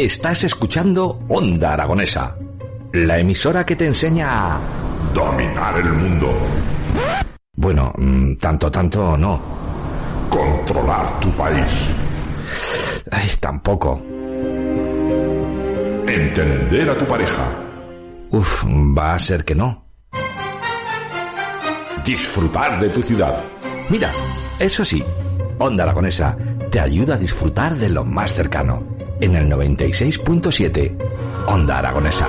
Estás escuchando Onda Aragonesa, la emisora que te enseña a Dominar el mundo. Bueno, mm, tanto, tanto no. Controlar tu país. Ay, tampoco. Entender a tu pareja. Uf, va a ser que no. Disfrutar de tu ciudad. Mira, eso sí, Onda Aragonesa te ayuda a disfrutar de lo más cercano. En el 96.7, Onda Aragonesa.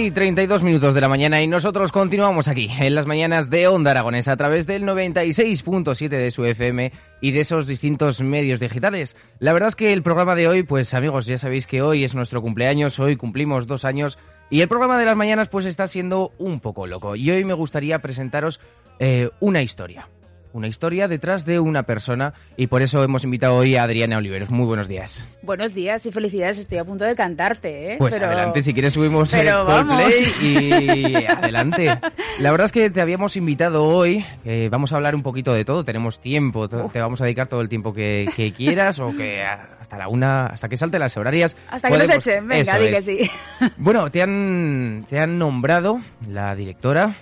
Y 32 minutos de la mañana y nosotros continuamos aquí en las mañanas de Onda Aragonesa a través del 96.7 de su FM y de esos distintos medios digitales. La verdad es que el programa de hoy, pues amigos, ya sabéis que hoy es nuestro cumpleaños, hoy cumplimos dos años y el programa de las mañanas pues está siendo un poco loco y hoy me gustaría presentaros eh, una historia. Una historia detrás de una persona y por eso hemos invitado hoy a Adriana Oliveros. Muy buenos días. Buenos días y felicidades, estoy a punto de cantarte, ¿eh? Pues Pero- adelante, si quieres subimos el Coldplay y adelante. La verdad es que te habíamos invitado hoy, eh, vamos a hablar un poquito de todo, tenemos tiempo, te vamos a dedicar todo el tiempo que, que quieras o que hasta la una, hasta que salte las horarias. Hasta que nos echen, venga, di que sí. Bueno, te han, te han nombrado la directora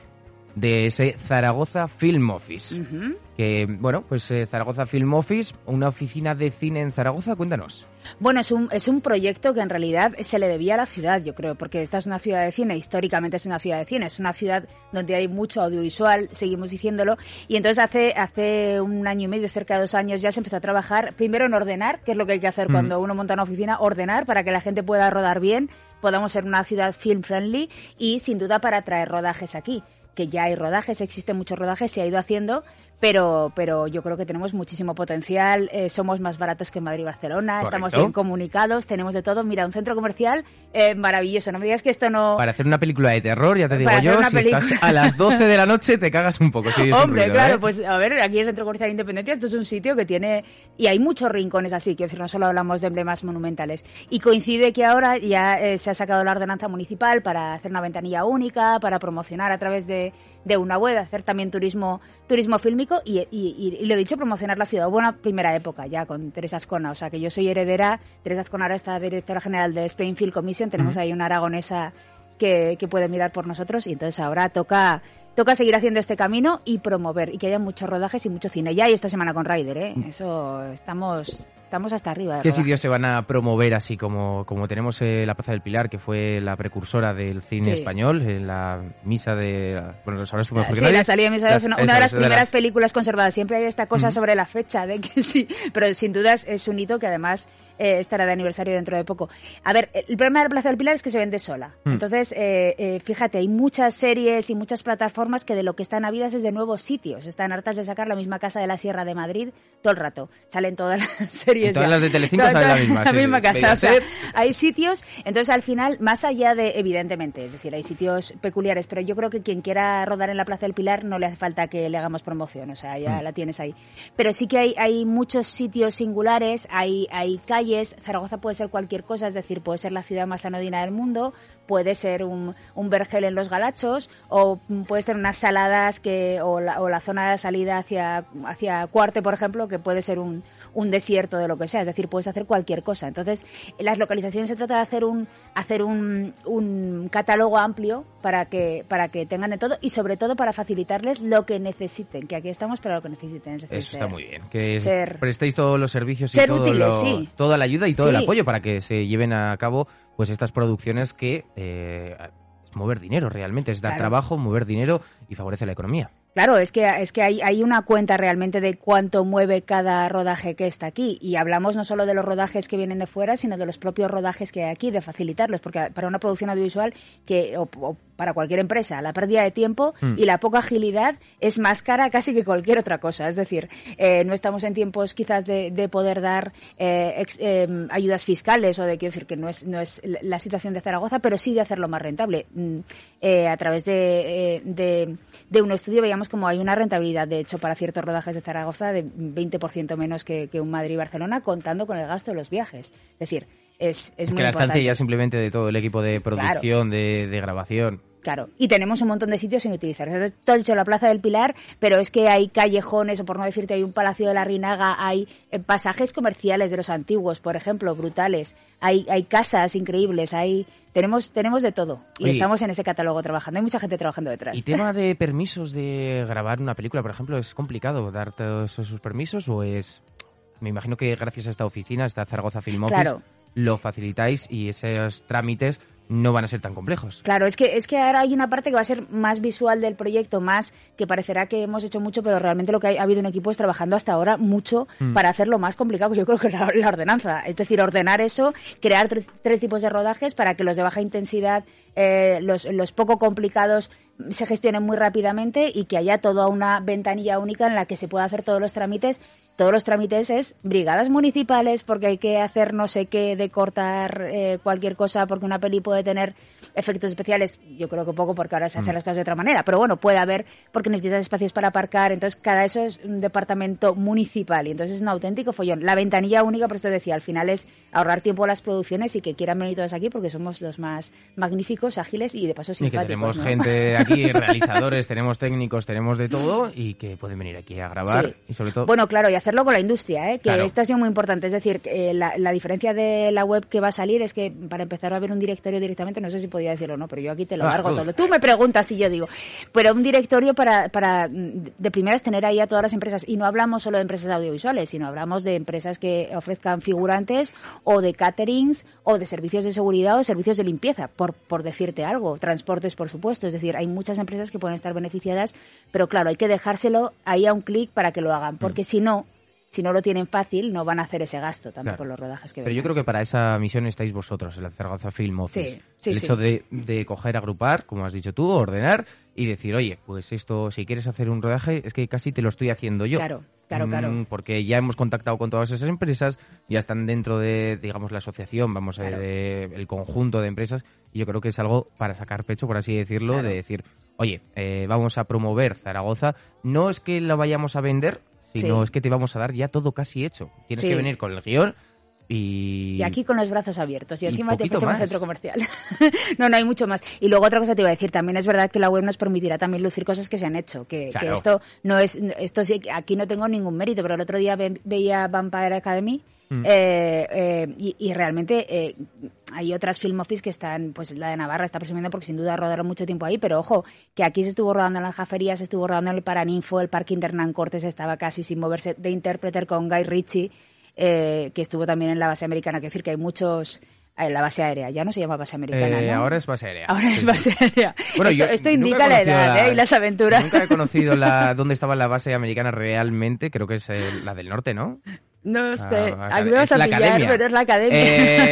de ese Zaragoza Film Office. Que, bueno, pues eh, Zaragoza Film Office, una oficina de cine en Zaragoza, cuéntanos. Bueno, es un, es un proyecto que en realidad se le debía a la ciudad, yo creo, porque esta es una ciudad de cine, históricamente es una ciudad de cine, es una ciudad donde hay mucho audiovisual, seguimos diciéndolo, y entonces hace, hace un año y medio, cerca de dos años, ya se empezó a trabajar primero en ordenar, que es lo que hay que hacer Mm. cuando uno monta una oficina, ordenar para que la gente pueda rodar bien, podamos ser una ciudad film friendly y sin duda para traer rodajes aquí que ya hay rodajes, existen muchos rodajes, se ha ido haciendo, pero, pero yo creo que tenemos muchísimo potencial, eh, somos más baratos que Madrid y Barcelona, estamos bien comunicados, tenemos de todo. Mira, un centro comercial eh, maravilloso, no me digas que esto no... Para hacer una película de terror, ya te digo Para yo, si película. estás a las 12 de la noche te cagas un poco. si Hombre, ruido, claro, ¿eh? pues a ver, aquí en el Centro Comercial Independencia esto es un sitio que tiene... Y hay muchos rincones así, que no solo hablamos de emblemas monumentales. Y coincide que ahora ya se ha sacado la ordenanza municipal para hacer una ventanilla única, para promocionar a través de, de una web, hacer también turismo turismo fílmico y, y- y- y lo dicho, promocionar la ciudad. Hubo una primera época ya con Teresa Azcona, o sea que yo soy heredera, Teresa Azcona ahora está directora general de Spain Film Commission, tenemos ahí una aragonesa que, que puede mirar por nosotros y entonces ahora toca toca seguir haciendo este camino y promover y que haya muchos rodajes y mucho cine. Ya hay esta semana con Ryder, ¿eh? Eso estamos estamos hasta arriba. de ¿Qué sitios se van a promover así como, como tenemos eh, la Plaza del Pilar, que fue la precursora del cine Sí. español, en la misa de... Bueno, que Sí, nadie. la salida de mis Las- una, de las primeras películas conservadas. Siempre hay esta cosa sobre la fecha de que sí, pero sin dudas es un hito que además eh, estará de aniversario dentro de poco. A ver, el problema de la Plaza del Pilar es que se vende sola. Mm. Entonces, eh, eh, fíjate, hay muchas series y muchas plataformas que de lo que están habidas es de nuevos sitios. Están hartas de sacar la misma casa de la Sierra de Madrid todo el rato. Salen todas las series. En todas ya. las de Telecinco sale la misma, La misma casa. O sea, hay sitios, entonces al final, más allá de, evidentemente, es decir, hay sitios peculiares, pero yo creo que quien quiera rodar en la Plaza del Pilar no le hace falta que le hagamos promoción, o sea, ya Mm. la tienes ahí. Pero sí que hay, hay muchos sitios singulares, hay, hay calles, Zaragoza puede ser cualquier cosa, es decir, puede ser la ciudad más anodina del mundo, puede ser un, un vergel en los galachos, o puede ser unas saladas que, o, la, o la zona de salida hacia, hacia Cuarte, por ejemplo, que puede ser un, un desierto de lo que sea, es decir, puedes hacer cualquier cosa. Entonces, en las localizaciones se trata de hacer un hacer un, un catálogo amplio para que para que tengan de todo y sobre todo para facilitarles lo que necesiten, que aquí estamos para lo que necesiten. Es decir, Eso está muy bien. Que ser- prestéis todos los servicios y ser todo útiles, lo- sí. toda la ayuda y todo el apoyo para que se lleven a cabo pues estas producciones que eh, es mover dinero realmente, es dar Claro. trabajo, mover dinero y favorece la economía. Claro, es que, es que hay, hay una cuenta realmente de cuánto mueve cada rodaje que está aquí. Y hablamos no solo de los rodajes que vienen de fuera, sino de los propios rodajes que hay aquí, de facilitarlos. Porque para una producción audiovisual que, o, para cualquier empresa, la pérdida de tiempo Hmm. y la poca agilidad es más cara casi que cualquier otra cosa. Es decir, eh, no estamos en tiempos quizás de, de poder dar eh, ex- eh, ayudas fiscales o de quiero decir que no es, no es la situación de Zaragoza, pero sí de hacerlo más rentable. Mm, eh, a través de, eh, de, de un estudio veíamos como hay una rentabilidad, de hecho, para ciertos rodajes de Zaragoza de 20% menos que, que un Madrid y Barcelona, contando con el gasto de los viajes. Es decir, es, es muy que la importante. estancia ya simplemente de todo el equipo de producción, de, de grabación. Claro, y tenemos un montón de sitios sin utilizar. Tú has dicho la Plaza del Pilar, pero es que hay callejones, o por no decirte, hay un Palacio de la Rinaga, hay eh, pasajes comerciales de los antiguos, por ejemplo, brutales. Hay, hay casas increíbles, hay tenemos tenemos de todo. Y Oye. estamos en ese catálogo trabajando. Hay mucha gente trabajando detrás. ¿Y tema de permisos de grabar una película, por ejemplo, es complicado dar todos esos permisos o es... Me imagino que gracias a esta oficina, esta Zaragoza Film Office, Claro. lo facilitáis y esos trámites no van a ser tan complejos. Claro, es que, es que ahora hay una parte que va a ser más visual del proyecto, más que parecerá que hemos hecho mucho, pero realmente lo que ha habido un equipo es trabajando hasta ahora mucho Mm. para hacerlo más complicado, que yo creo que la, la ordenanza. Es decir, ordenar eso, crear tres, tres tipos de rodajes para que los de baja intensidad, eh, los, los poco complicados, se gestionen muy rápidamente y que haya toda una ventanilla única en la que se pueda hacer todos los trámites. Todos los trámites es brigadas municipales porque hay que hacer no sé qué de cortar eh, cualquier cosa porque una peli puede tener efectos especiales. Yo creo que poco porque ahora se hacen las cosas de otra manera, pero bueno, puede haber porque necesitas espacios para aparcar. Entonces, cada eso es un departamento municipal y entonces es un auténtico follón. La ventanilla única, por esto decía, al final es ahorrar tiempo a las producciones y que quieran venir todos aquí porque somos los más magníficos, ágiles y de paso Y que simpáticos. tenemos ¿no? gente aquí, realizadores, tenemos técnicos, tenemos de todo y que pueden venir aquí a grabar Sí. y sobre todo... Bueno, claro, y hacerlo con la industria, ¿eh? que Claro. esto ha sido muy importante. Es decir, eh, la, la diferencia de la web que va a salir es que para empezar va a haber un directorio directamente, no sé si podía decirlo o no, pero yo aquí te lo Ah, largo todo. Tú me preguntas y yo digo, pero un directorio para, para mm, de primeras tener ahí a todas las empresas. Y no hablamos solo de empresas audiovisuales, sino hablamos de empresas que ofrezcan figurantes o de caterings o de servicios de seguridad o de servicios de limpieza, por, por decirte algo. Transportes, por supuesto. Es decir, hay muchas empresas que pueden estar beneficiadas, pero claro, hay que dejárselo ahí a un clic para que lo hagan, Mm. porque si no, si no lo tienen fácil, no van a hacer ese gasto tampoco Claro. los rodajes que Pero yo creo que para esa misión estáis vosotros, en la Zaragoza Film Office. Sí, sí, el sí. hecho de, de coger, agrupar, como has dicho tú, ordenar y decir, oye, pues esto, si quieres hacer un rodaje, es que casi te lo estoy haciendo yo. Claro, claro, Mm, claro. Porque ya hemos contactado con todas esas empresas, ya están dentro de, digamos, la asociación, vamos a de, el conjunto de empresas, y yo creo que es algo para sacar pecho, por así decirlo, Claro. de decir, oye, eh, vamos a promover Zaragoza, no es que la vayamos a vender, sino Sí. es que te vamos a dar ya todo casi hecho. Tienes Sí. que venir con el guion y... Y aquí con los brazos abiertos. Y, Y encima te poquito ofrecemos más. centro comercial. no, no hay mucho más. Y luego otra cosa te iba a decir. También es verdad que la web nos permitirá también lucir cosas que se han hecho. Que, esto no es... Esto sí, aquí no tengo ningún mérito, pero el otro día ve- veía Vampire Academy Mm. eh, eh, y, y realmente eh, hay otras film office que están, pues la de Navarra está presumiendo porque sin duda rodaron mucho tiempo ahí, pero ojo, que aquí se estuvo rodando en las Jaferías, se estuvo rodando en el Paraninfo, el Parque Internan Cortes estaba casi sin moverse de Interpreter con Guy Ritchie, eh, que estuvo también en la base americana, que decir que hay muchos... En la base aérea, ya no se llama base americana, Eh, ¿no? Ahora es base aérea. Ahora Sí, es sí. base aérea. Bueno, esto indica la edad ¿eh? y las aventuras. Nunca he conocido la, dónde estaba la base americana realmente, creo que es eh, la del norte, ¿no? No sé, Ah, aquí me vas es a la pillar, academia. pero es la academia.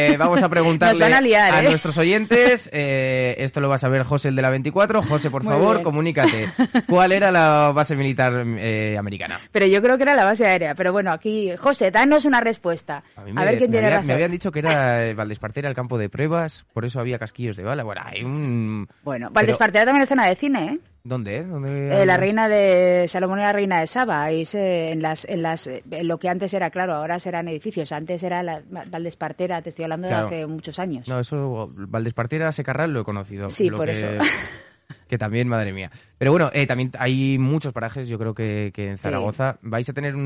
Eh, vamos a preguntarle a liar, ¿eh? nuestros oyentes. eh, esto lo va a saber José, el de la 24. José, por Muy favor, bien. comunícate. ¿Cuál era la base militar eh, americana? Pero yo creo que era la base aérea. Pero bueno, aquí, José, danos una respuesta. A, ver quién tiene había- razón. Me habían dicho que era eh, Valdespartera el campo de pruebas, por eso había casquillos de bala. Bueno, hay un... Bueno, Pero- Valdespartera también es zona de cine, ¿eh? ¿Dónde? ¿Dónde Eh, la reina de Salomón y la reina de Saba. Ahí se- en, las, en, las, eh, en lo que antes era, claro, ahora serán edificios. Antes era la Valdespartera, te estoy hablando Claro. de hace muchos años. No, eso, Valdespartera, Secarral lo he conocido. Sí, Lo por que, eso. Que también, madre mía. Pero bueno, eh, también hay muchos parajes, yo creo que, que en Zaragoza vais a tener un,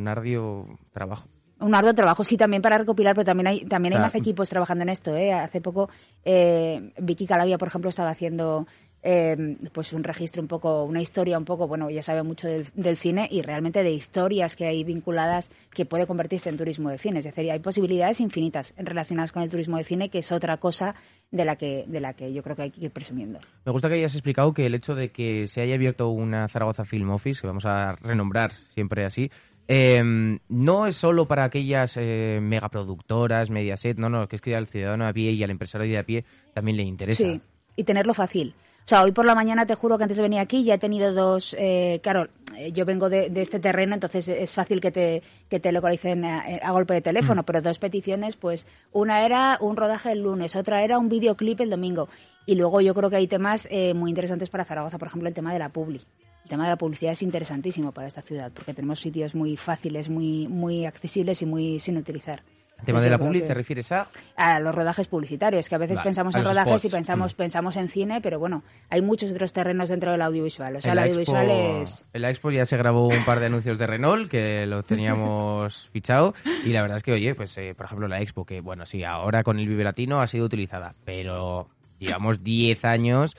un arduo trabajo. Un arduo trabajo, sí, también para recopilar, pero también hay, también hay Claro. más equipos trabajando en esto. ¿eh? Hace poco, eh, Vicky Calavia, por ejemplo, estaba haciendo eh, pues un registro un poco, una historia un poco, bueno, ya sabe mucho del, del cine y realmente de historias que hay vinculadas que puede convertirse en turismo de cine. Es decir, hay posibilidades infinitas relacionadas con el turismo de cine, que es otra cosa de la que, de la que yo creo que hay que ir presumiendo. Me gusta que hayas explicado que el hecho de que se haya abierto una Zaragoza Film Office, que vamos a renombrar siempre así, eh, no es solo para aquellas eh, megaproductoras, Mediaset, no, no, que es que al ciudadano a pie y al empresario de a pie también le interesa. Sí, y tenerlo fácil. O sea, hoy por la mañana te juro que antes de venir aquí ya he tenido dos, eh, claro, eh, yo vengo de, este terreno, entonces es fácil que te, que te localicen a, golpe de teléfono, mm. pero dos peticiones, pues una era un rodaje el lunes, otra era un videoclip el domingo. Y luego yo creo que hay temas eh, muy interesantes para Zaragoza, por ejemplo, el tema de la publi. El tema de la publicidad es interesantísimo para esta ciudad, porque tenemos sitios muy fáciles, muy, muy accesibles y muy sin utilizar. ¿El tema de la publi te refieres a? A los rodajes publicitarios, que a veces pensamos en rodajes y pensamos, mm. pensamos en cine, pero bueno, hay muchos otros terrenos dentro del audiovisual. O sea, el, audiovisual es... En la Expo ya se grabó un par de anuncios de Renault, que lo teníamos fichado, y la verdad es que, oye, pues eh, por ejemplo la Expo, que bueno, sí, ahora con el Vive Latino ha sido utilizada, pero digamos 10 años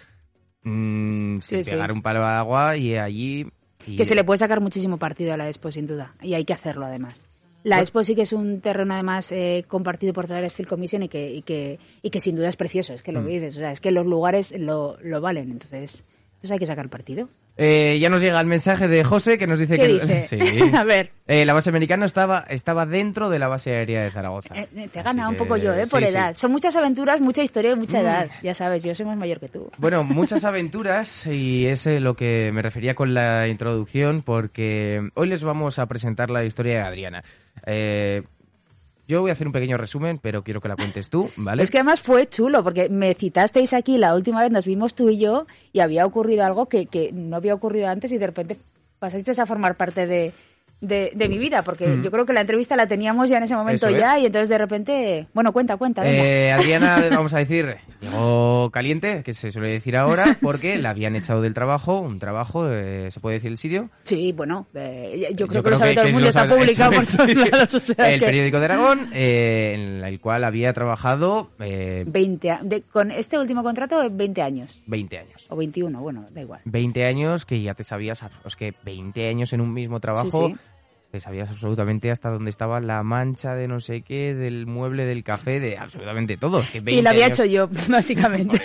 mmm, sin pegar un palo de agua y allí... Que se le puede sacar muchísimo partido a la Expo, sin duda, y hay que hacerlo además. La Expo sí que es un terreno además eh, compartido por toda la Field Commission y que, y que, y que sin duda es precioso, es que lo mm. dices, o sea, es que los lugares lo, lo valen, entonces, entonces hay que sacar partido. Eh, ya nos llega el mensaje de José que nos dice que dice? a ver. Eh, la base americana estaba, estaba dentro de la base aérea de Zaragoza. Eh, te gana un poco yo, ¿eh? Por edad. Son muchas aventuras, mucha historia y mucha mm. edad. Ya sabes, yo soy más mayor que tú. Bueno, muchas aventuras y es lo que me refería con la introducción porque hoy les vamos a presentar la historia de Adriana. Yo voy a hacer un pequeño resumen, pero quiero que la cuentes tú, ¿vale? Es que además fue chulo, porque me citasteis aquí la última vez, nos vimos tú y yo, y había ocurrido algo que, que no había ocurrido antes y de repente pasasteis a formar parte de, de, de mi vida, porque mm. yo creo que la entrevista la teníamos ya en ese momento ya y entonces de repente, bueno, cuenta, cuenta. Eh, Adriana, vamos a decir, llegó caliente, que se suele decir ahora, porque la habían echado del trabajo, un trabajo, eh, ¿se puede decir el sitio? Sí, bueno, eh, yo, creo que, lo sabe todo el mundo, está publicado por todos lados. el periódico de Aragón, eh, en el cual había trabajado... 20, de, con este último contrato, 20 años. 20 años. O 21, bueno, da igual. 20 años que ya te sabías, es que 20 años en un mismo trabajo... Sí, sabías absolutamente hasta dónde estaba la mancha de no sé qué, del mueble del café, de absolutamente todo. sí, lo había hecho yo, básicamente.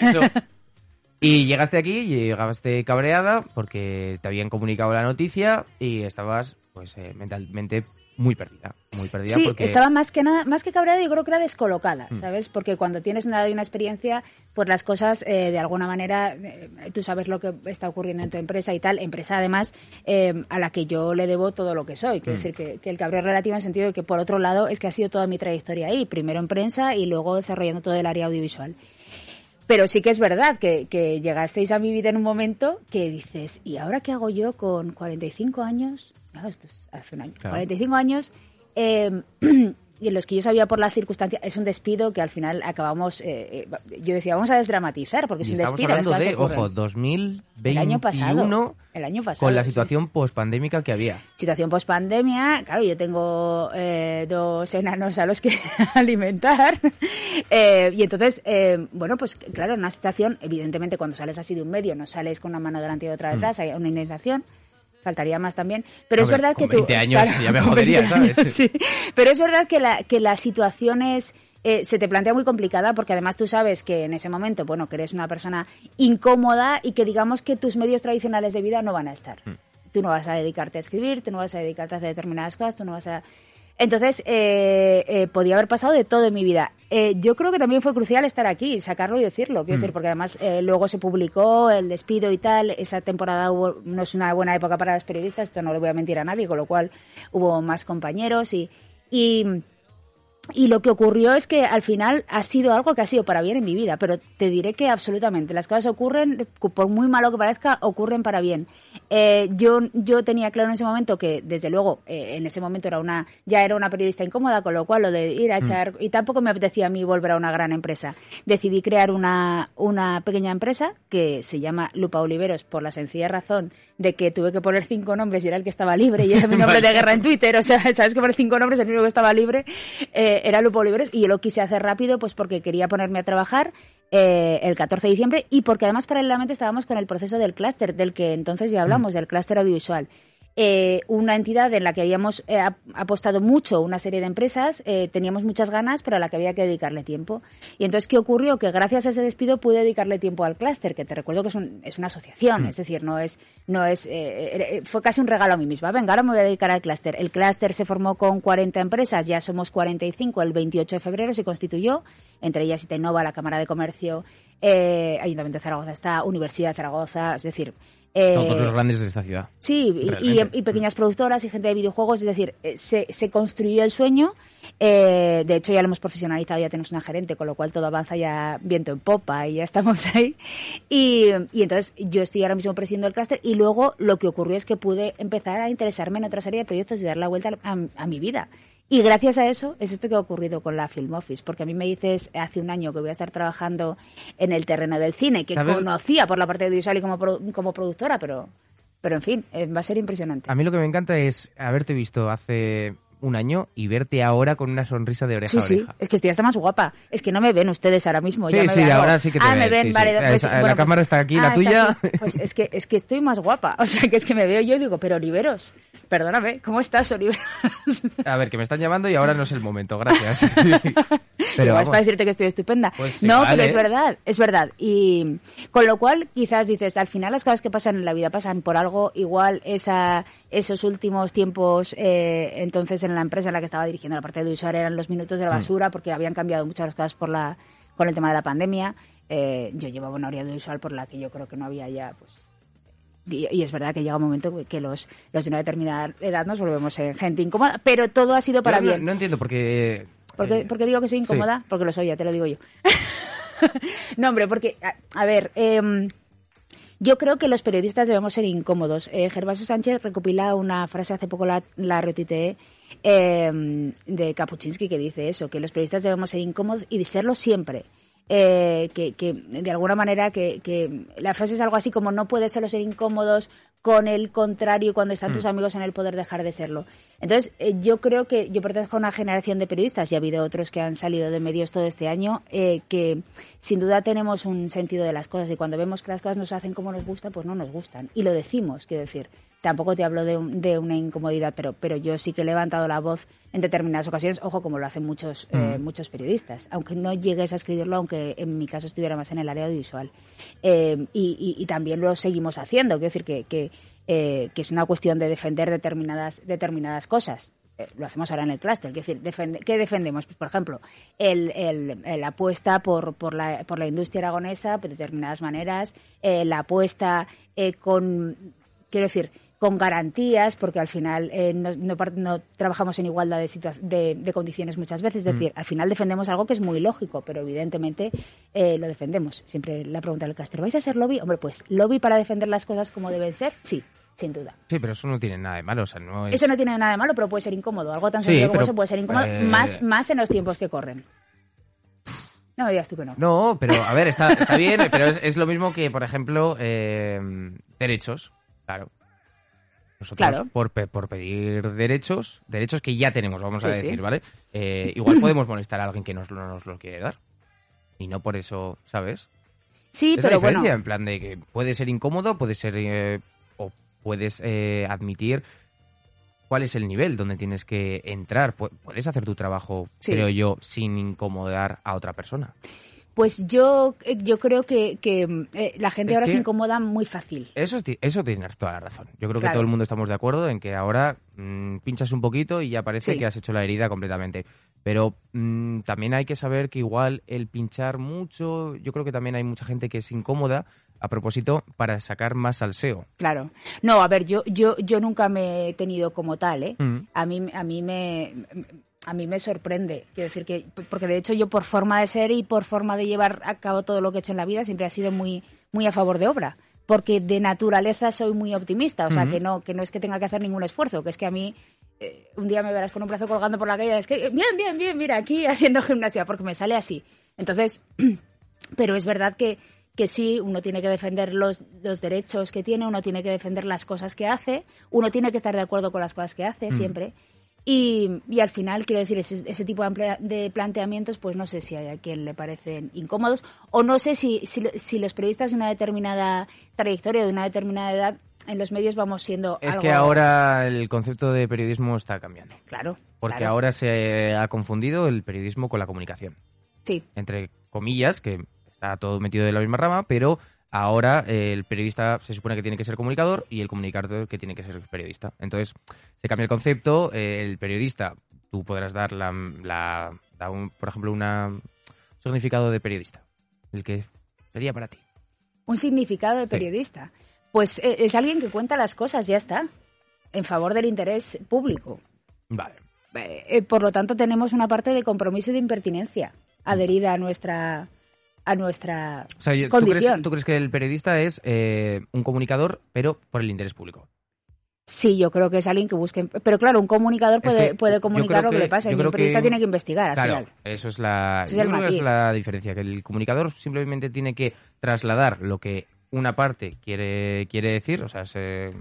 Y llegaste aquí, llegaste cabreada porque te habían comunicado la noticia y estabas pues eh, mentalmente muy perdida, muy perdida. Sí, estaba más que nada, más que cabreada, yo creo que era descolocada, mm. ¿sabes? Porque cuando tienes una, una experiencia, pues las cosas, eh, de alguna manera, eh, tú sabes lo que está ocurriendo en tu empresa y tal, empresa además eh, a la que yo le debo todo lo que soy. Quiero mm. decir que, que, el cabreo es relativo en el sentido de que, por otro lado, es que ha sido toda mi trayectoria ahí, primero en prensa y luego desarrollando todo el área audiovisual. Pero sí que es verdad que, que, llegasteis a mi vida en un momento que dices, ¿y ahora qué hago yo con 45 años? No, esto es hace un año. 45 años. Eh, y en los que yo sabía por la circunstancia, es un despido que al final acabamos, eh, eh, yo decía, vamos a desdramatizar, porque es un despido. Hablando de, ojo, 2021, el año pasado, el año pasado, con la situación pospandémica que había. Situación pospandemia, claro, yo tengo eh, dos enanos a los que alimentar, y entonces, bueno, pues claro, una situación, evidentemente cuando sales así de un medio, no sales con una mano delante y otra detrás, mm. hay una indignación, faltaría más también. Pero es verdad que 20 años ya me jodería, ¿sabes? sí. Pero es verdad que la, que la situación es... Eh, se te plantea muy complicada porque además tú sabes que en ese momento, bueno, que eres una persona incómoda y que digamos que tus medios tradicionales de vida no van a estar. Mm. Tú no vas a dedicarte a escribir, tú no vas a dedicarte a hacer determinadas cosas, tú no vas a entonces, eh, eh, podía haber pasado de todo en mi vida. Eh, yo creo que también fue crucial estar aquí, sacarlo y decirlo. Quiero mm. decir, porque además luego se publicó el despido y tal. Esa temporada hubo, no es una buena época para los periodistas, esto no le voy a mentir a nadie, con lo cual hubo más compañeros y, y y lo que ocurrió es que al final ha sido algo que ha sido para bien en mi vida, pero te diré que absolutamente las cosas ocurren, por muy malo que parezca, ocurren para bien. Eh, yo, yo tenía claro en ese momento que, desde luego, eh, en ese momento era una, ya era una periodista incómoda, con lo cual lo de ir a mm. echar, y tampoco me apetecía a mí volver a una gran empresa. Decidí crear una, una pequeña empresa que se llama Lupa Oliveros por la sencilla razón de que tuve que poner cinco nombres y era el que estaba libre y era mi nombre de guerra en Twitter, o sea, sabes que poner cinco nombres el único que estaba libre. Eh, era Lupo Oliveros y yo lo quise hacer rápido pues porque quería ponerme a trabajar eh, el 14 de diciembre y porque además paralelamente estábamos con el proceso del clúster, del que entonces ya hablamos, mm. del clúster audiovisual. Eh, una entidad en la que habíamos eh, apostado mucho una serie de empresas, eh, teníamos muchas ganas, pero a la que había que dedicarle tiempo. Y entonces, ¿qué ocurrió? Que gracias a ese despido pude dedicarle tiempo al clúster, que te recuerdo que es, es una asociación, mm. es decir, no es, no es, fue casi un regalo a mí misma. Venga, ahora me voy a dedicar al clúster. El clúster se formó con 40 empresas, ya somos 45, el 28 de febrero se constituyó, entre ellas Itenova, la Cámara de Comercio eh, Ayuntamiento de Zaragoza está, Universidad de Zaragoza, es decir... eh, Todos los grandes de esta ciudad. Sí, y- y, pequeñas productoras y gente de videojuegos, es decir, eh, se, se construyó el sueño. eh, de hecho, ya lo hemos profesionalizado, ya tenemos una gerente, con lo cual todo avanza ya viento en popa y ya estamos ahí. Y, y entonces yo estoy ahora mismo presidiendo el clúster y luego lo que ocurrió es que pude empezar a interesarme en otra serie de proyectos y dar la vuelta a, a mi vida. Y gracias a eso es esto que ha ocurrido con la Film Office, porque a mí me dices hace un año que voy a estar trabajando en el terreno del cine, que ¿Sabes? conocía por la parte de audiovisual y como, como productora, pero, pero en fin, eh, va a ser impresionante. A mí lo que me encanta es haberte visto hace un año y verte ahora con una sonrisa de oreja Sí, a sí, oreja. es que estoy hasta más guapa. Es que no me ven ustedes ahora mismo. Sí, ya me sí, ven. ahora sí que te Ah, me ven, sí, sí. vale. pues, Esa- la bueno, pues- cámara está aquí, la está tuya. aquí. Pues es que, es que estoy más guapa. O sea, que es que me veo yo y digo, pero Oliveros, perdóname, ¿cómo estás, Oliveros? A ver, que me están llamando y ahora no es el momento, gracias. Pero vamos, para decirte que estoy estupenda. Pues no, pero ¿eh? es verdad, es verdad. Y con lo cual, quizás dices, al final las cosas que pasan en la vida pasan por algo. Igual esa, esos últimos tiempos, eh, entonces en la empresa en la que estaba dirigiendo la parte de usuario eran los minutos de Mm. la basura, porque habían cambiado muchas cosas por la, con el tema de la pandemia. Eh, yo llevaba una hora de usual por la que yo creo que no había ya, pues, y, y es verdad que llega un momento que los, los de una determinada edad nos volvemos en gente incómoda, pero todo ha sido para yo no, bien. no entiendo porque... ¿Por qué, eh, por qué digo que soy incómoda? Porque lo soy, ya te lo digo yo. no, hombre, porque, a, a ver, em, yo creo que los periodistas debemos ser incómodos. Eh, Sánchez recopila una frase, hace poco la, la em, de Kapuczynski que dice eso, que los periodistas debemos ser incómodos y de serlo siempre. Eh, que, que, de alguna manera que, que la frase es algo así como no puedes solo ser incómodos con el contrario cuando están tus amigos en el poder dejar de serlo. Entonces, eh, yo creo que yo pertenezco a una generación de periodistas y ha habido otros que han salido de medios todo este año eh, que sin duda tenemos un sentido de las cosas y cuando vemos que las cosas no se hacen como nos gusta, pues no nos gustan. Y lo decimos, quiero decir. Tampoco te hablo de, un- de una incomodidad, pero, pero yo sí que he levantado la voz en determinadas ocasiones, ojo, como lo hacen muchos, eh, muchos periodistas, aunque no llegues a escribirlo, aunque en mi caso estuviera más en el área audiovisual. Eh, y, y- y también lo seguimos haciendo, quiero decir que, que, eh, que es una cuestión de defender determinadas, determinadas cosas. Lo hacemos ahora en el clúster, quiero decir, defende- ¿qué defendemos? Pues, por ejemplo, el, el- la apuesta por, por, la, por la industria aragonesa de determinadas maneras, eh, la apuesta eh, con, quiero decir, con garantías, porque al final eh, no, no no trabajamos en igualdad de, de, de condiciones muchas veces. Es decir, al final defendemos algo que es muy lógico, pero evidentemente eh, lo defendemos. Siempre la pregunta del caster, ¿vais a ser lobby? Hombre, pues lobby para defender las cosas como deben ser, sí, sin duda. Sí, pero eso no tiene nada de malo, o sea, no es... Eso no tiene nada de malo, pero puede ser incómodo. Algo tan Sí, sencillo como eso puede ser incómodo, eh, más, más en los tiempos que corren. No me digas tú que no. No, pero a ver, está, está bien, pero es, es lo mismo que, por ejemplo, eh, derechos. Claro. Nosotros, Claro. por, pe- por pedir derechos, derechos que ya tenemos, vamos a sí. decir, ¿vale? Eh, igual podemos molestar a alguien que nos, no nos lo quiere dar. Y no por eso, ¿sabes? Sí, Es pero bueno. en plan de que puede ser incómodo, puede ser... eh, o puedes eh, admitir cuál es el nivel donde tienes que entrar. Pu- Puedes hacer tu trabajo, Sí. creo yo, sin incomodar a otra persona. Pues yo, eh, yo creo que, que, eh, la gente Es ahora que- se incomoda muy fácil. Eso, eso tienes toda la razón. Yo creo que todo el mundo estamos de acuerdo en que ahora mm, pinchas un poquito y ya parece Sí. que has hecho la herida completamente. Pero mm, también hay que saber que igual el pinchar mucho, yo creo que también hay mucha gente que es incómoda a propósito para sacar más salseo. Claro. No, a ver, yo, yo, yo nunca me he tenido como tal, ¿eh? Mm. A mí, a mí me, a mí me sorprende. Quiero decir que, porque de hecho yo por forma de ser y por forma de llevar a cabo todo lo que he hecho en la vida siempre he sido muy, muy a favor de obra. Porque de naturaleza soy muy optimista, o sea, que no, que no es que tenga que hacer ningún esfuerzo, que es que a mí eh, un día me verás con un brazo colgando por la calle, es que bien, bien, bien, mira, aquí haciendo gimnasia, porque me sale así. Entonces, pero es verdad que, que sí, uno tiene que defender los, los derechos que tiene, uno tiene que defender las cosas que hace, uno tiene que estar de acuerdo con las cosas que hace siempre. Y, y al final, quiero decir, ese, ese tipo de, de planteamientos, pues no sé si hay a quien le parecen incómodos o no sé si, si, si los periodistas de una determinada trayectoria o de una determinada edad en los medios vamos siendo Es algo... que ahora el concepto de periodismo está cambiando. Claro. Porque claro. ahora se ha confundido el periodismo con la comunicación. Sí, Entre comillas, que está todo metido de la misma rama, pero ahora eh, el periodista se supone que tiene que ser comunicador y el comunicador que tiene que ser periodista. Entonces se cambia el concepto. eh, el periodista, tú podrás dar la, la- da un- por ejemplo, un significado de periodista. El que Sería para ti. Un significado de periodista. Pues eh, es alguien que cuenta las cosas, ya está. En favor del interés público. Vale. Por lo tanto, tenemos una parte de compromiso y de impertinencia adherida a nuestra a nuestra O sea, yo- ¿tú, condición. crees, tú crees que el periodista es eh, un comunicador, pero por el interés público? Sí, yo creo que es alguien que busque. Pero claro, un comunicador Es puede, que puede comunicar lo que, que- le pasa y el periodista que- tiene que investigar al Claro, final. eso es la, es es la diferencia, que el comunicador simplemente tiene que trasladar lo que una parte quiere, quiere decir, o sea, se-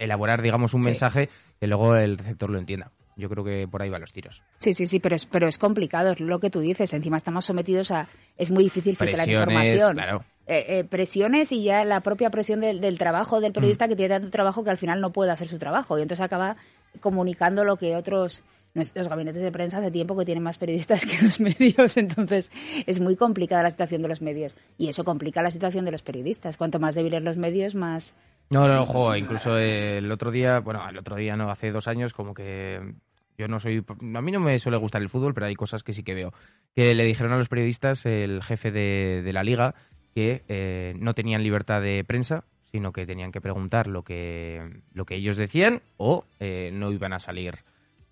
elaborar, digamos, un Sí. mensaje que luego el receptor lo entienda. Yo creo que por ahí van los tiros. Sí, sí, sí, pero es, pero es complicado, es lo que tú dices. Encima estamos sometidos a. Es muy difícil filtrar información. claro. Eh, eh, presiones y ya la propia presión del, del trabajo del Mm. periodista que tiene tanto trabajo que al final no puede hacer su trabajo y entonces acaba comunicando lo que otros los gabinetes de prensa hace tiempo que tienen más periodistas que los medios entonces es muy complicada la situación de los medios y eso complica la situación de los periodistas cuanto más débiles los medios más No, no, ojo, incluso el otro día, bueno, el otro día no, hace dos años, como que yo no soy, a mí no me suele gustar el fútbol, pero hay cosas que sí que veo. Que le dijeron a los periodistas, el jefe de, de la liga, que eh, no tenían libertad de prensa, sino que tenían que preguntar lo que, lo que ellos decían o eh, no iban a salir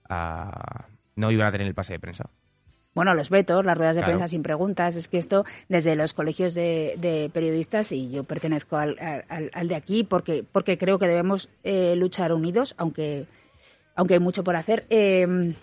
a, no iban a tener el pase de prensa. Bueno, los vetos, las ruedas de Claro. prensa sin preguntas, es que esto desde los colegios de, de periodistas, y yo pertenezco al, al- al de aquí porque, porque creo que debemos eh, luchar unidos, aunque, aunque hay mucho por hacer, eh,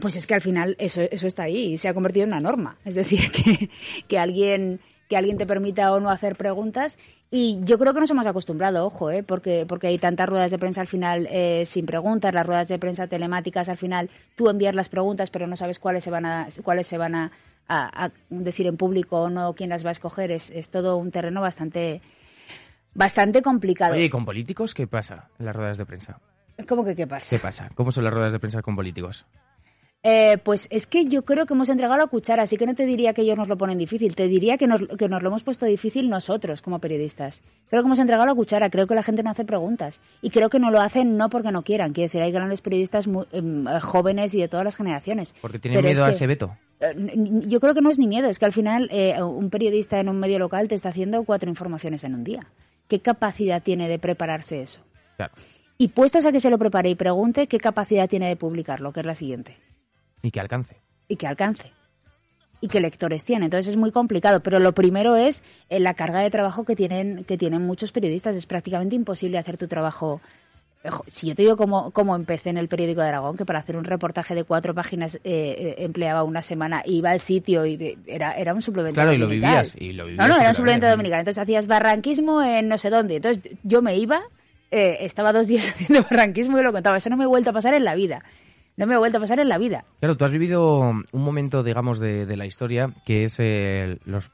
pues es que al final eso, eso está ahí y se ha convertido en una norma. Es decir, que, que alguien que alguien te permita o no hacer preguntas. Y yo creo que nos hemos acostumbrado, ojo, ¿eh? porque, porque hay tantas ruedas de prensa al final eh, sin preguntas, las ruedas de prensa telemáticas al final tú envías las preguntas pero no sabes cuáles se van a, cuáles se van a, a- a decir en público o no, quién las va a escoger. Es, es todo un terreno bastante, bastante complicado. Oye, ¿y con políticos qué pasa en las ruedas de prensa? ¿Cómo que qué pasa? ¿Qué pasa? ¿Cómo son las ruedas de prensa con políticos? Eh, pues es que yo creo que hemos entregado la cuchara, así que no te diría que ellos nos lo ponen difícil, te diría que nos, que nos lo hemos puesto difícil nosotros como periodistas. Creo que hemos entregado la cuchara, creo que la gente no hace preguntas y creo que no lo hacen no porque no quieran, quiero decir, hay grandes periodistas muy, em, eh, jóvenes y de todas las generaciones. Porque tienen es miedo a ese veto. Eh, Yo creo que no es ni miedo, es que al final eh, un periodista en un medio local te está haciendo cuatro informaciones en un día. ¿Qué capacidad tiene de prepararse eso? Claro. Y puestos a que se lo prepare y pregunte, ¿qué capacidad tiene de publicarlo? Que es la siguiente Y que alcance. y que alcance y qué lectores tiene. Entonces es muy complicado, pero lo primero es eh, la carga de trabajo que tienen que tienen muchos periodistas. Es prácticamente imposible hacer tu trabajo. Ojo, Si yo te digo cómo, cómo empecé en el periódico de Aragón, que para hacer un reportaje de cuatro páginas eh, eh, empleaba una semana, iba al sitio y era, era un suplemento Claro, y lo dominical. vivías. Y lo vivías No, no, era un suplemento dominical. Entonces hacías barranquismo en no sé dónde. Entonces yo me iba, eh, estaba dos días haciendo barranquismo y lo contaba. Eso no me ha vuelto a pasar en la vida. No me ha vuelto a pasar en la vida. Claro, tú has vivido un momento, digamos, de, de la historia que es eh, los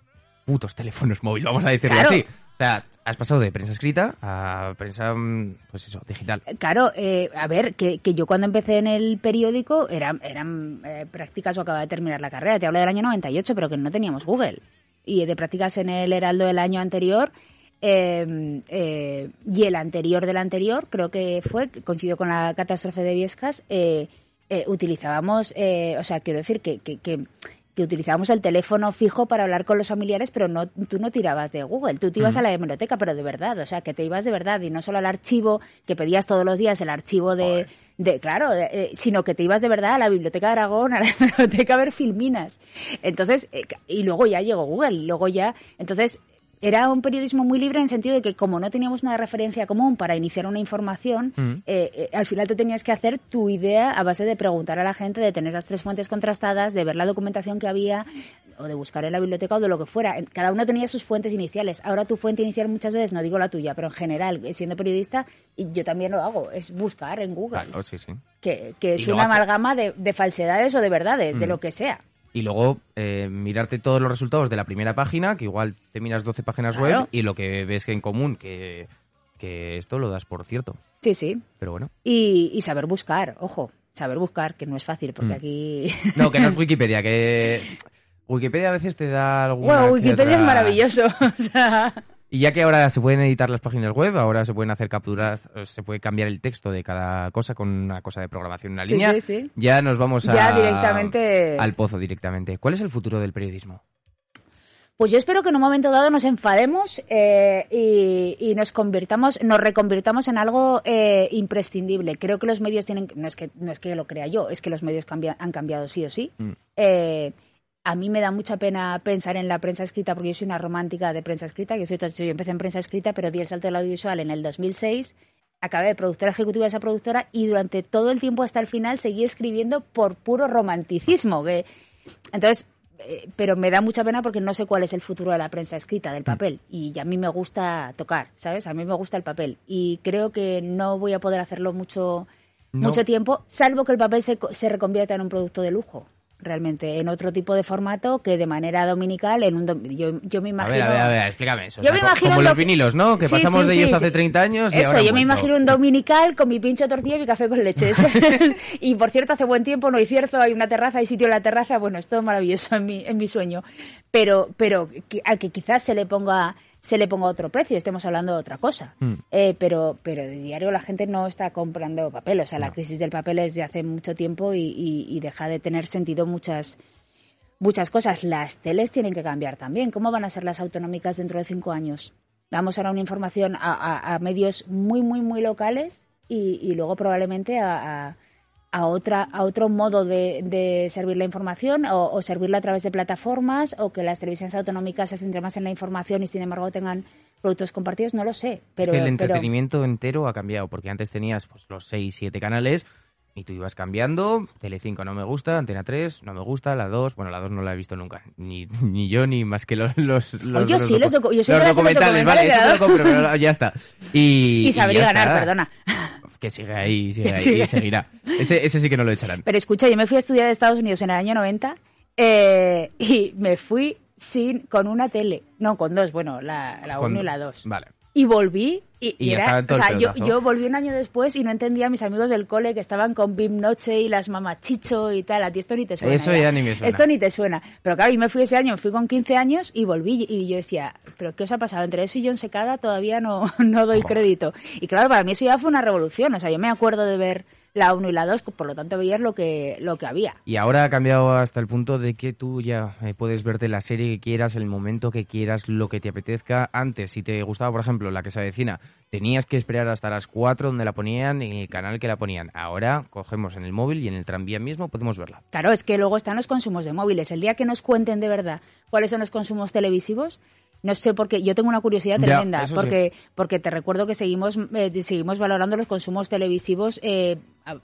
putos teléfonos móviles, vamos a decirlo Claro. así. O sea, has pasado de prensa escrita a prensa, mm, pues eso, digital. Claro, eh, a ver, que, que yo cuando empecé en el periódico eran, eran eh, prácticas o acababa de terminar la carrera. Te hablo del año 98, pero que no teníamos Google. Y de prácticas en el Heraldo del año anterior. eh, eh, y el anterior del anterior, creo que fue, coincidió con la catástrofe de Viescas, eh, eh, utilizábamos, eh, o sea, quiero decir que, que, que, que utilizábamos el teléfono fijo para hablar con los familiares, pero no, tú no tirabas de Google, tú te ibas a la hemeroteca, pero de verdad, o sea, que te ibas de verdad y no solo al archivo que pedías todos los días, el archivo de, de claro, eh, sino que te ibas de verdad a la Biblioteca de Aragón, a la hemeroteca a ver filminas. Entonces, eh, y luego ya llegó Google, luego ya, entonces era un periodismo muy libre en el sentido de que como no teníamos una referencia común para iniciar una información, Mm. eh, eh, al final te tenías que hacer tu idea a base de preguntar a la gente, de tener las tres fuentes contrastadas, de ver la documentación que había o de buscar en la biblioteca o de lo que fuera. Cada uno tenía sus fuentes iniciales. Ahora tu fuente inicial muchas veces, no digo la tuya, pero en general, eh, siendo periodista, y yo también lo hago, es buscar en Google, Claro, sí, sí. que, que es una hace- amalgama de, de falsedades o de verdades, de Mm. lo que sea. Y luego eh, mirarte todos los resultados de la primera página, que igual te miras 12 páginas Claro. web y lo que ves que en común, que, que esto lo das por cierto. Sí, sí. Pero bueno. Y, y saber buscar, ojo, saber buscar, que no es fácil, porque Mm. aquí... No, que no es Wikipedia, que Wikipedia a veces te da alguna Bueno, Wikipedia es maravilloso, o sea... Y ya que ahora se pueden editar las páginas web, ahora se pueden hacer capturas, eh, se puede cambiar el texto de cada cosa con una cosa de programación en Sí, línea. sí, sí. Ya nos vamos a, directamente- al pozo directamente. ¿Cuál es el futuro del periodismo? Pues yo espero que en un momento dado nos enfademos eh, y, y nos convirtamos, nos reconvirtamos en algo eh, imprescindible. Creo que los medios tienen, no es que no es que lo crea yo, es que los medios cambia- han cambiado sí o sí. Eh, a mí me da mucha pena pensar en la prensa escrita porque yo soy una romántica de prensa escrita. Yo, yo empecé en prensa escrita, pero di el salto del audiovisual en el 2006. Acabé de productora ejecutiva de esa productora y durante todo el tiempo hasta el final seguí escribiendo por puro romanticismo. Que, entonces, eh, pero me da mucha pena porque no sé cuál es el futuro de la prensa escrita, del papel. Y a mí me gusta tocar, ¿sabes? A mí me gusta el papel. Y creo que no voy a poder hacerlo mucho, No. mucho tiempo, salvo que el papel se, se reconvierta en un producto de lujo. Realmente, en otro tipo de formato que de manera dominical, en un yo, yo me A imagino. ver, a ver, a ver, explícame eso. Yo O sea, me imagino como lo los vinilos, ¿no? Que Sí, pasamos sí, de sí, ellos hace 30 años y Eso, ahora yo me imagino un dominical con mi pincho tortilla y mi café con leche. Y por cierto, hace buen tiempo, no hay cierto, hay una terraza, hay sitio en la terraza, bueno, es todo maravilloso en mi, en mi sueño. Pero, pero que- al que quizás se le ponga se le ponga otro precio, estemos hablando de otra cosa. Mm. Eh, pero, pero de diario la gente no está comprando papel, o sea, la crisis del papel es de hace mucho tiempo y, y- y deja de tener sentido muchas muchas cosas. Las teles tienen que cambiar también. ¿Cómo van a ser las autonómicas dentro de cinco años? Vamos ahora una información a, a- a medios muy, muy, muy locales y, y luego probablemente a, a- otra, a otro modo de, de servir la información o, o servirla a través de plataformas o que las televisiones autonómicas se centren más en la información y sin embargo tengan productos compartidos, no lo sé. Pero, es que el pero- entretenimiento entero ha cambiado, porque antes tenías pues, los 6, 7 canales y tú ibas cambiando. Telecinco no me gusta, Antena 3 no me gusta, la 2, bueno, la 2 no la he visto nunca, ni, ni yo ni más que los, los, los, yo sí, los docu- yo los los documentales, vale, eso te lo compro, pero ya está. Y, y sabría ya ganar, está. perdona. Que sigue ahí, sigue ahí, Sigue. y seguirá. Ese, ese sí que no lo echarán. Pero escucha, yo me fui a estudiar a Estados Unidos en el año 90 eh, y me fui sin con una tele. No, con dos, bueno, la, la Con- 1 y la 2. Vale. Y volví y, Y y ya era, o sea, yo, yo volví un año después y no entendía a mis amigos del cole que estaban con Bim Noche y las mamachicho y tal. A ti esto ni te suena. Eso ya ni me suena. Esto ni te suena. Pero claro, yo me fui ese año, me fui con 15 años y volví y yo decía, ¿pero qué os ha pasado? Entre eso y John Secada todavía no, no doy crédito. Y claro, para mí eso ya fue una revolución. O sea, yo me acuerdo de ver la 1 y la 2, por lo tanto veías lo que, lo que había. Y ahora ha cambiado hasta el punto de que tú ya eh, puedes verte la serie que quieras, el momento que quieras, lo que te apetezca. Antes, si te gustaba, por ejemplo, la que se avecina, tenías que esperar hasta las 4 donde la ponían, en el canal que la ponían. Ahora cogemos en el móvil y en el tranvía mismo podemos verla. Claro, es que luego están los consumos de móviles. El día que nos cuenten de verdad cuáles son los consumos televisivos, no sé por qué. Yo tengo una curiosidad Ya, tremenda, sí. porque, porque te recuerdo que seguimos, eh, seguimos valorando los consumos televisivos eh,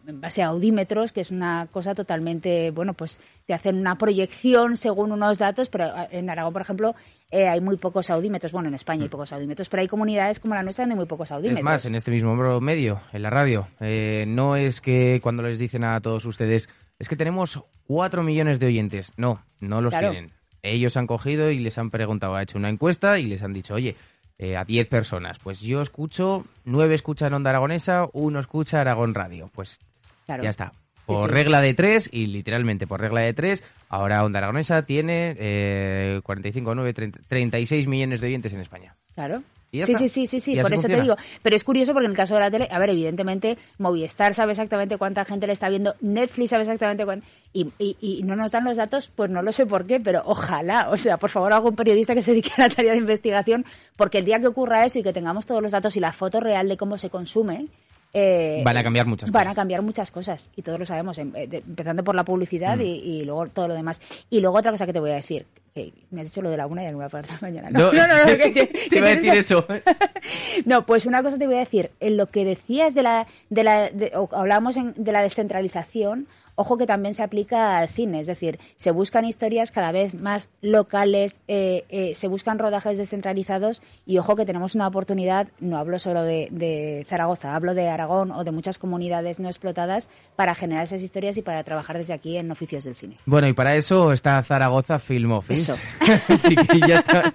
en base a audímetros, que es una cosa totalmente, bueno, pues te hacen una proyección según unos datos, pero eh, en Aragón, por ejemplo, eh, hay muy pocos audímetros. Bueno, en España hay pocos audímetros, pero hay comunidades como la nuestra donde hay muy pocos audímetros. Es más, en este mismo medio, en la radio, eh, no es que cuando les dicen a todos ustedes, es que tenemos 4 millones de oyentes. No, no los Claro. tienen. Ellos han cogido y les han preguntado, ha hecho una encuesta y les han dicho, oye, eh, a 10 personas, pues yo escucho, 9 escuchan Onda Aragonesa, uno escucha Aragón Radio. Pues Claro. ya está. Por sí. regla de 3, y literalmente por regla de 3, ahora Onda Aragonesa tiene eh, 45, 9, 30, 36 millones de oyentes en España. Claro. Sí, sí, sí, sí, sí, por eso te digo. Pero es curioso porque en el caso de la tele, a ver, evidentemente Movistar sabe exactamente cuánta gente le está viendo, Netflix sabe exactamente cuánto, y, y, y no nos dan los datos, pues no lo sé por qué, pero ojalá, o sea, por favor, algún periodista que se dedique a la tarea de investigación, porque el día que ocurra eso y que tengamos todos los datos y la foto real de cómo se consume, eh, Van a cambiar muchas van cosas. a cambiar muchas cosas y todos lo sabemos, em- eh, empezando por la publicidad Mm. y, y luego todo lo demás. Y luego otra cosa que te voy a decir, que me has dicho lo de la una y ya me voy a parar mañana. No, no, no, no, que- que- te iba a que decir eso. no, pues una cosa te voy a decir. En lo que decías de la, de la, de- o hablábamos en- de la descentralización, ojo que también se aplica al cine. Es decir, se buscan historias cada vez más locales, eh, eh, se buscan rodajes descentralizados y ojo que tenemos una oportunidad, no hablo solo de, de Zaragoza, hablo de Aragón o de muchas comunidades no explotadas para generar esas historias y para trabajar desde aquí en oficios del cine. Bueno, y para eso está Zaragoza Film Office. Eso. Así que ya está.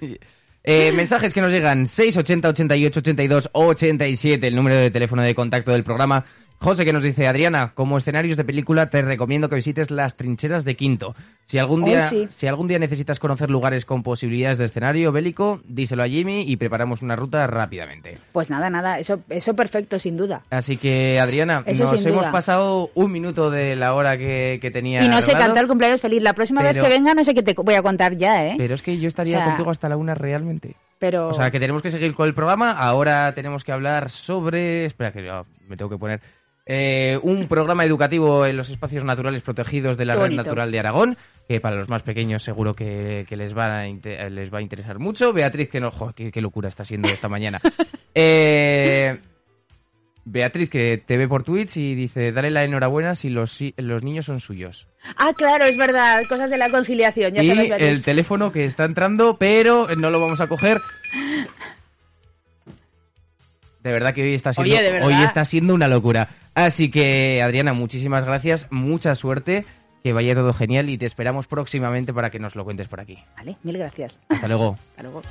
Eh, mensajes que nos llegan 680 88 82 87, el número de teléfono de contacto del programa. José que nos dice, Adriana, como escenarios de película te recomiendo que visites las trincheras de Quinto. Si algún Oh, día, sí. si algún día necesitas conocer lugares con posibilidades de escenario bélico, díselo a Jimmy y preparamos una ruta rápidamente. Pues nada, nada, eso, eso perfecto, sin duda. Así que, Adriana, Eso nos hemos duda. pasado un minuto de la hora que, que tenía. Y no sé cantar cumpleaños feliz. La próxima vez que venga no sé qué te voy a contar ya, ¿eh? Pero es que yo estaría O sea- contigo hasta la una realmente. Pero... O sea, que tenemos que seguir con el programa. Ahora tenemos que hablar sobre... Espera, que yo me tengo que poner... eh, un programa educativo en los espacios naturales protegidos de la Red. Natural de Aragón, que para los más pequeños seguro que, que les, va a les va a interesar mucho. Beatriz, que no... jo, qué, qué locura está siendo esta mañana. Eh, Beatriz, que te ve por Twitch y dice, dale la enhorabuena si los, si- los niños son suyos. Ah, claro, es verdad, cosas de la conciliación, ya y sabes, el teléfono que está entrando, pero no lo vamos a coger. De verdad que hoy está siendo, Oye, hoy está siendo una locura. Así que, Adriana, muchísimas gracias, mucha suerte, que vaya todo genial y te esperamos próximamente para que nos lo cuentes por aquí. Vale, mil gracias. Hasta luego. Hasta luego.